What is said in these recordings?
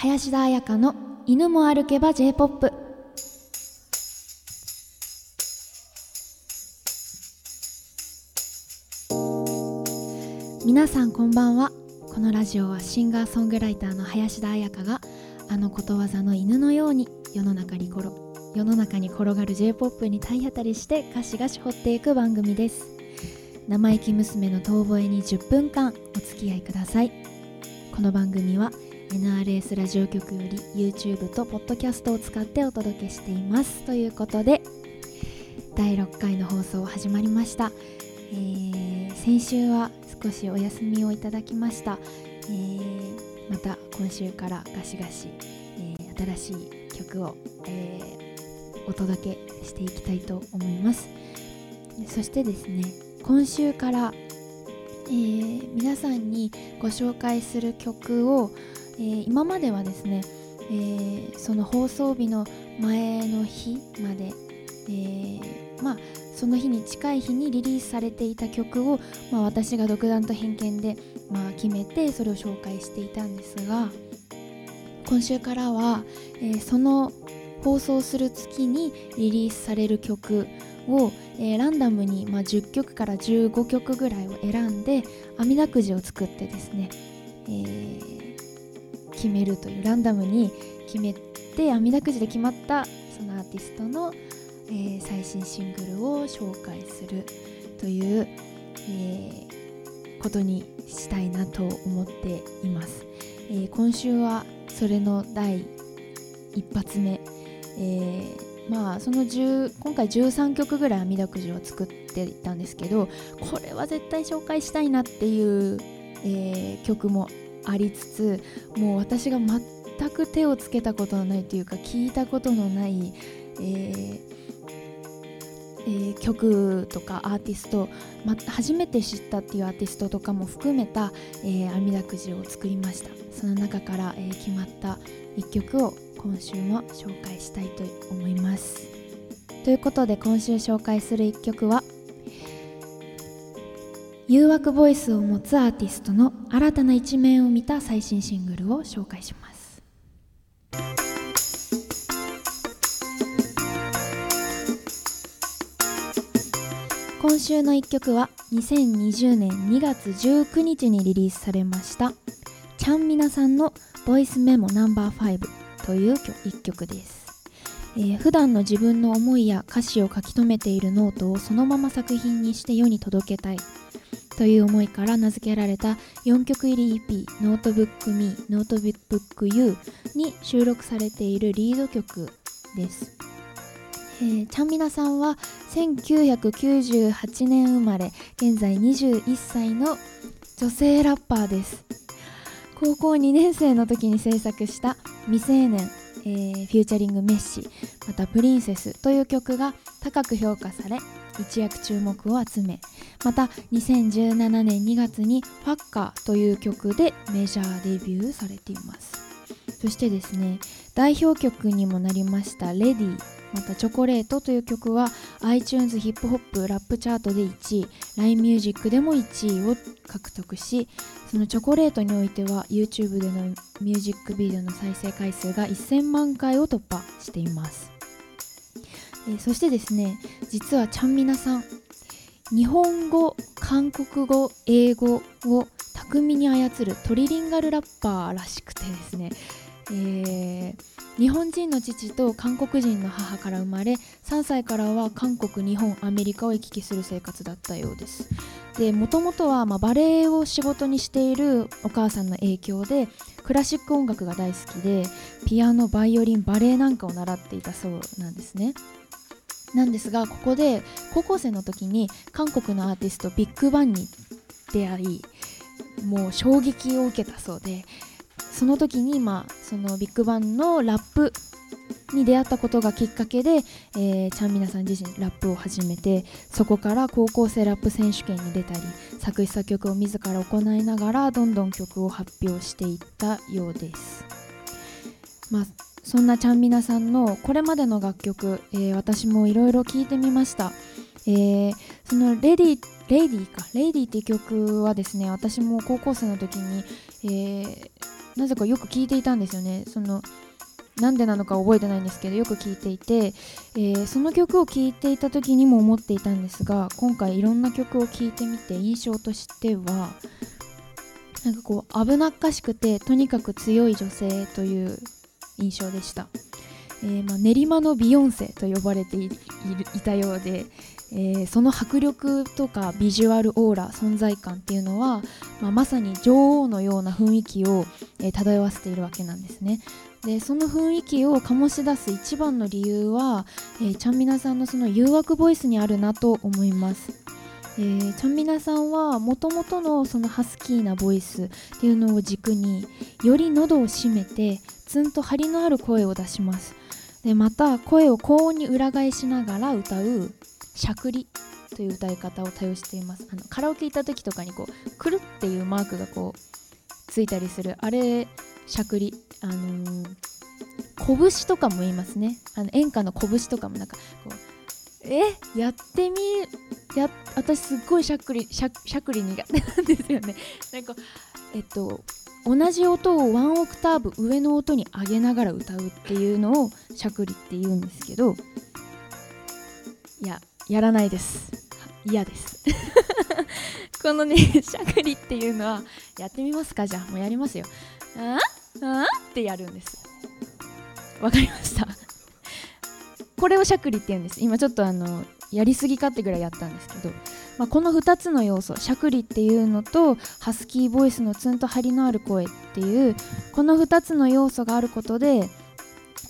林田彩香の犬も歩けば J-POP 皆さんこんばんは。このラジオはシンガーソングライターの林田彩香があのことわざの犬のように世の中に転世の中に転がる J-POP に体当たりしてガシガシ掘っていく番組です。生意気娘の遠吠えに10分間お付き合いください。この番組は NRS ラジオ局より YouTube とポッドキャストを使ってお届けしています。ということで第6回の放送始まりました、えー、先週は少しお休みをいただきました、えー、また今週からガシガシ、えー、新しい曲を、えお届けしていきたいと思います。そしてですね今週から、え皆さんにご紹介する曲を、えー、今まではですね、えー、その放送日の前の日まで、えー、まあその日に近い日にリリースされていた曲を、まあ、私が独断と偏見で、まあ、決めてそれを紹介していたんですが今週からは、えー、その放送する月にリリースされる曲を、えー、ランダムに、まあ、10曲から15曲ぐらいを選んで網だくじを作ってですね、えー決めるというランダムに決めて網だくじで決まったそのアーティストの、えー、最新シングルを紹介するという、えー、ことにしたいなと思っています、えー、今週はそれの第一発目、えまあその10今回13曲ぐらい網だくじを作っていたんですけどこれは絶対紹介したいなっていう、え曲もありつつもう私が全く手をつけたことのないというか聞いたことのない、えーえー、曲とかアーティスト、ま、初めて知ったっていうアーティストとかも含めた、えー、網だくじを作りました。その中から、えー、決まった1曲を今週も紹介したいと思います。ということで今週紹介する1曲は「誘惑ボイスを持つアーティストの新たな一面を見た最新シングルを紹介します。今週の1曲は2020年2月19日にリリースされましたちゃんみなさんの「ボイスメモナンバー5という1曲です。えー、普段の自分の思いや歌詞を書き留めているノートをそのまま作品にして世に届けたい。という思いから名付けられた4曲入り EP「ノートブック Me」「ノートブック You」に収録されているリード曲です。えー、ちゃんみなさんは1998年生まれ現在21歳の女性ラッパーです高校2年生の時に制作した未成年、えー、フューチャリングメッシまたプリンセスという曲が高く評価され一躍注目を集めまた2017年2月に「ファッカー」という曲でメジャーデビューされています。そしてですね代表曲にもなりました「レディまた「チョコレート」という曲は iTunes ヒップホップラップチャートで1位 LINE music でも1位を獲得しそのチョコレートにおいては YouTube でのミュージックビデオの再生回数が1000万回を突破しています。え、そしてですね実はちゃんみなさん日本語韓国語英語を巧みに操るトリリンガルラッパーらしくてですね、えー、日本人の父と韓国人の母から生まれ3歳からは韓国日本アメリカを行き来する生活だったようです。でもともとはまバレエを仕事にしているお母さんの影響でクラシック音楽が大好きでピアノバイオリンバレエなんかを習っていたそうなんですね。なんですがここで高校生の時に韓国のアーティストビッグバンに出会いもう衝撃を受けたそうでその時に、まあ、そのビッグバンのラップに出会ったことがきっかけで、えー、チャンミナさん自身ラップを始めてそこから高校生ラップ選手権に出たり作詞作曲を自ら行いながらどんどん曲を発表していったようです。まあそんなちゃんみなさんのこれまでの楽曲、えー、私もいろいろ聴いてみました、えー、そのレディレディーかレディって曲はですね私も高校生の時に、えー、なぜかよく聞いていたんですよね。そのなんでなのか覚えてないんですけどよく聞いていて、えー、その曲を聴いていた時にも思っていたんですが今回いろんな曲を聴いてみて印象としてはなんかこう危なっかしくてとにかく強い女性という印象でした、えー、まあ、練馬のビヨンセと呼ばれていたようで、えー、その迫力とかビジュアルオーラ存在感っていうのは、まあ、まさに女王のような雰囲気を、えー、漂わせているわけなんですねでその雰囲気を醸し出す一番の理由は、えー、ちゃんみなさんのその誘惑ボイスにあるなと思います。えー、ちゃんみなさんはもともとのそのハスキーなボイスっていうのを軸により喉を締めてツンと張りのある声を出します。でまた声を高音に裏返しながら歌うしゃくりという歌い方を多用しています。あのカラオケ行った時とかにこうくるっていうマークがこうついたりする。あれしゃくり。あのー、拳とかも言いますね。あの演歌の拳とかもなんかこうえやってみや私すっごいしゃっくりしゃしゃくり苦手なんですよね。なんかえっと同じ音をワンオクターブ上の音に上げながら歌うっていうのをしゃくりって言うんですけどいややらないです。嫌です。このねしゃくりっていうのはやってみますか？じゃあもうやりますよ。ああってやるんです。わかりました。これをしゃくりって言うんです。今ちょっとあのやりすぎかってぐらいやったんですけど、まあ、この2つの要素しゃくりっていうのとハスキーボイスのツンと張りのある声っていうこの2つの要素があることで、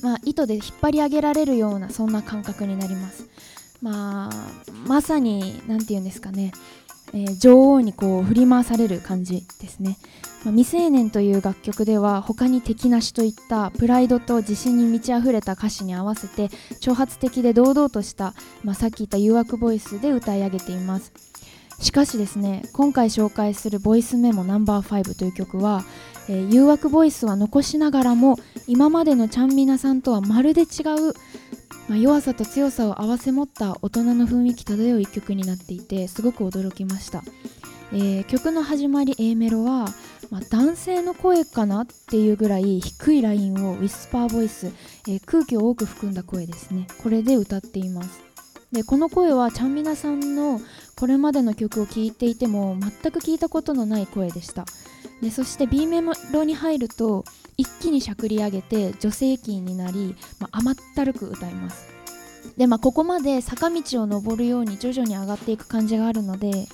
まあ、糸で引っ張り上げられるようなそんな感覚になります。まあまさに何て言うんですかね。えー、女王にこう振り回される感じですね、まあ、未成年という楽曲では他に敵なしといったプライドと自信に満ち溢れた歌詞に合わせて挑発的で堂々とした、まあ、さっき言った誘惑ボイスで歌い上げています。しかしですね今回紹介する「ボイスメモ No.5」という曲は、えー、誘惑ボイスは残しながらも今までのちゃんみなさんとはまるで違うまあ、弱さと強さを併せ持った大人の雰囲気漂う一曲になっていてすごく驚きました、えー、曲の始まり A メロは、まあ、男性の声かなっていうぐらい低いラインをウィスパーボイス、えー、空気を多く含んだ声ですね。これで歌っています。でこの声はちゃんみなさんのこれまでの曲を聴いていても全く聞いたことのない声でした。でそして B メロに入ると一気にしゃくり上げて女性キーになり、まあ、甘ったるく歌います。でまあここまで坂道を登るように徐々に上がっていく感じがあるので、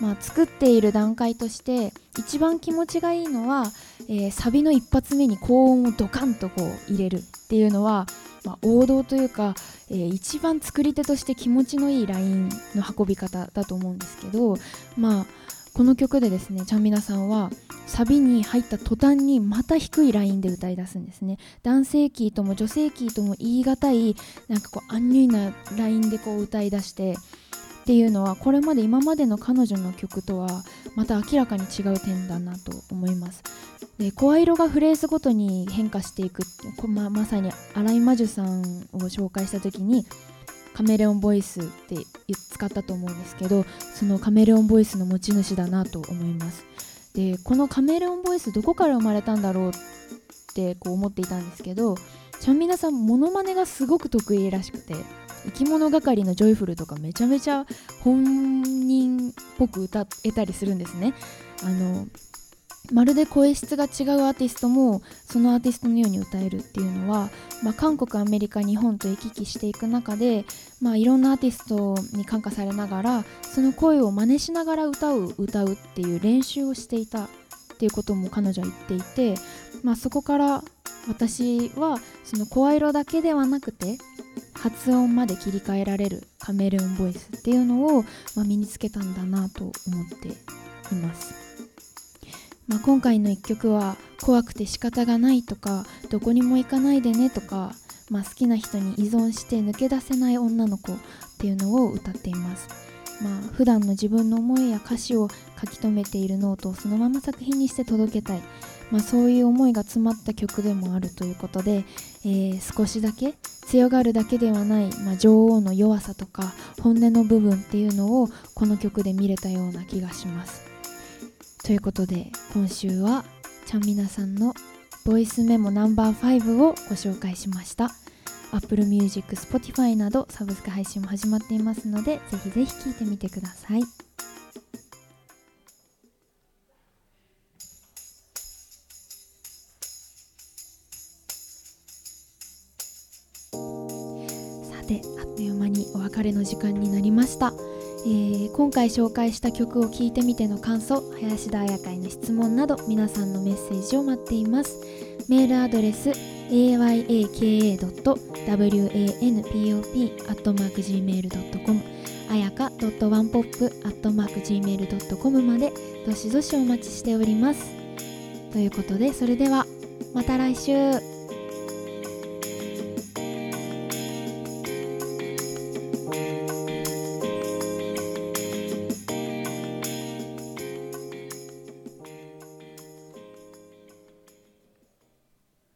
まあ、作っている段階として一番気持ちがいいのは、えー、サビの一発目に高音をドカンとこう入れる。っていうのは、まあ、王道というか、えー、一番作り手として気持ちのいいラインの運び方だと思うんですけどまあこの曲でですねちゃんみなさんはサビに入った途端にまた低いラインで歌い出すんですね。男性キーとも女性キーとも言い難いなんかこうアンニュイなラインでこう歌い出してっていうのはこれまで今までの彼女の曲とはまた明らかに違う点だなと思います。で声色がフレーズごとに変化していくままさに新井魔女さんを紹介した時にカメレオンボイスって使ったと思うんですけどそのカメレオンボイスの持ち主だなと思います。でこのカメレオンボイスどこから生まれたんだろうってこう思っていたんですけどちゃんみなさんモノマネがすごく得意らしくて生き物係のジョイフルとかめちゃめちゃ本人っぽく歌えたりするんですね。あのまるで声質が違うアーティストもそのアーティストのように歌えるっていうのは、まあ、韓国アメリカ日本と行き来していく中で、まあ、いろんなアーティストに感化されながらその声を真似しながら歌う歌うっていう練習をしていたっていうことも彼女は言っていて、まあ、そこから私はその声色だけではなくて発音まで切り替えられるカメレオンボイスっていうのを、ま、身につけたんだなと思っています。まあ、今回の1曲は怖くて仕方がないとかどこにも行かないでねとか、まあ、好きな人に依存して抜け出せない女の子っていうのを歌っています。まあ、普段の自分の思いや歌詞を書き留めているノートをそのまま作品にして届けたい、まあ、そういう思いが詰まった曲でもあるということで、えー、少しだけ強がるだけではない、まあ、女王の弱さとか本音の部分っていうのをこの曲で見れたような気がします。ということで今週はちゃんみなさんのボイスメモナンバー5をご紹介しました。Apple Music、Spotify などサブスク配信も始まっていますのでぜひぜひ聴いてみてください。さてあっという間にお別れの時間になりました、えー今回紹介した曲を聴いてみての感想林田彩香への質問など皆さんのメッセージを待っています。メールアドレス ayaka.wanpop.gmail.com あやか .onepop.gmail.com までどしどしお待ちしております。ということでそれではまた来週。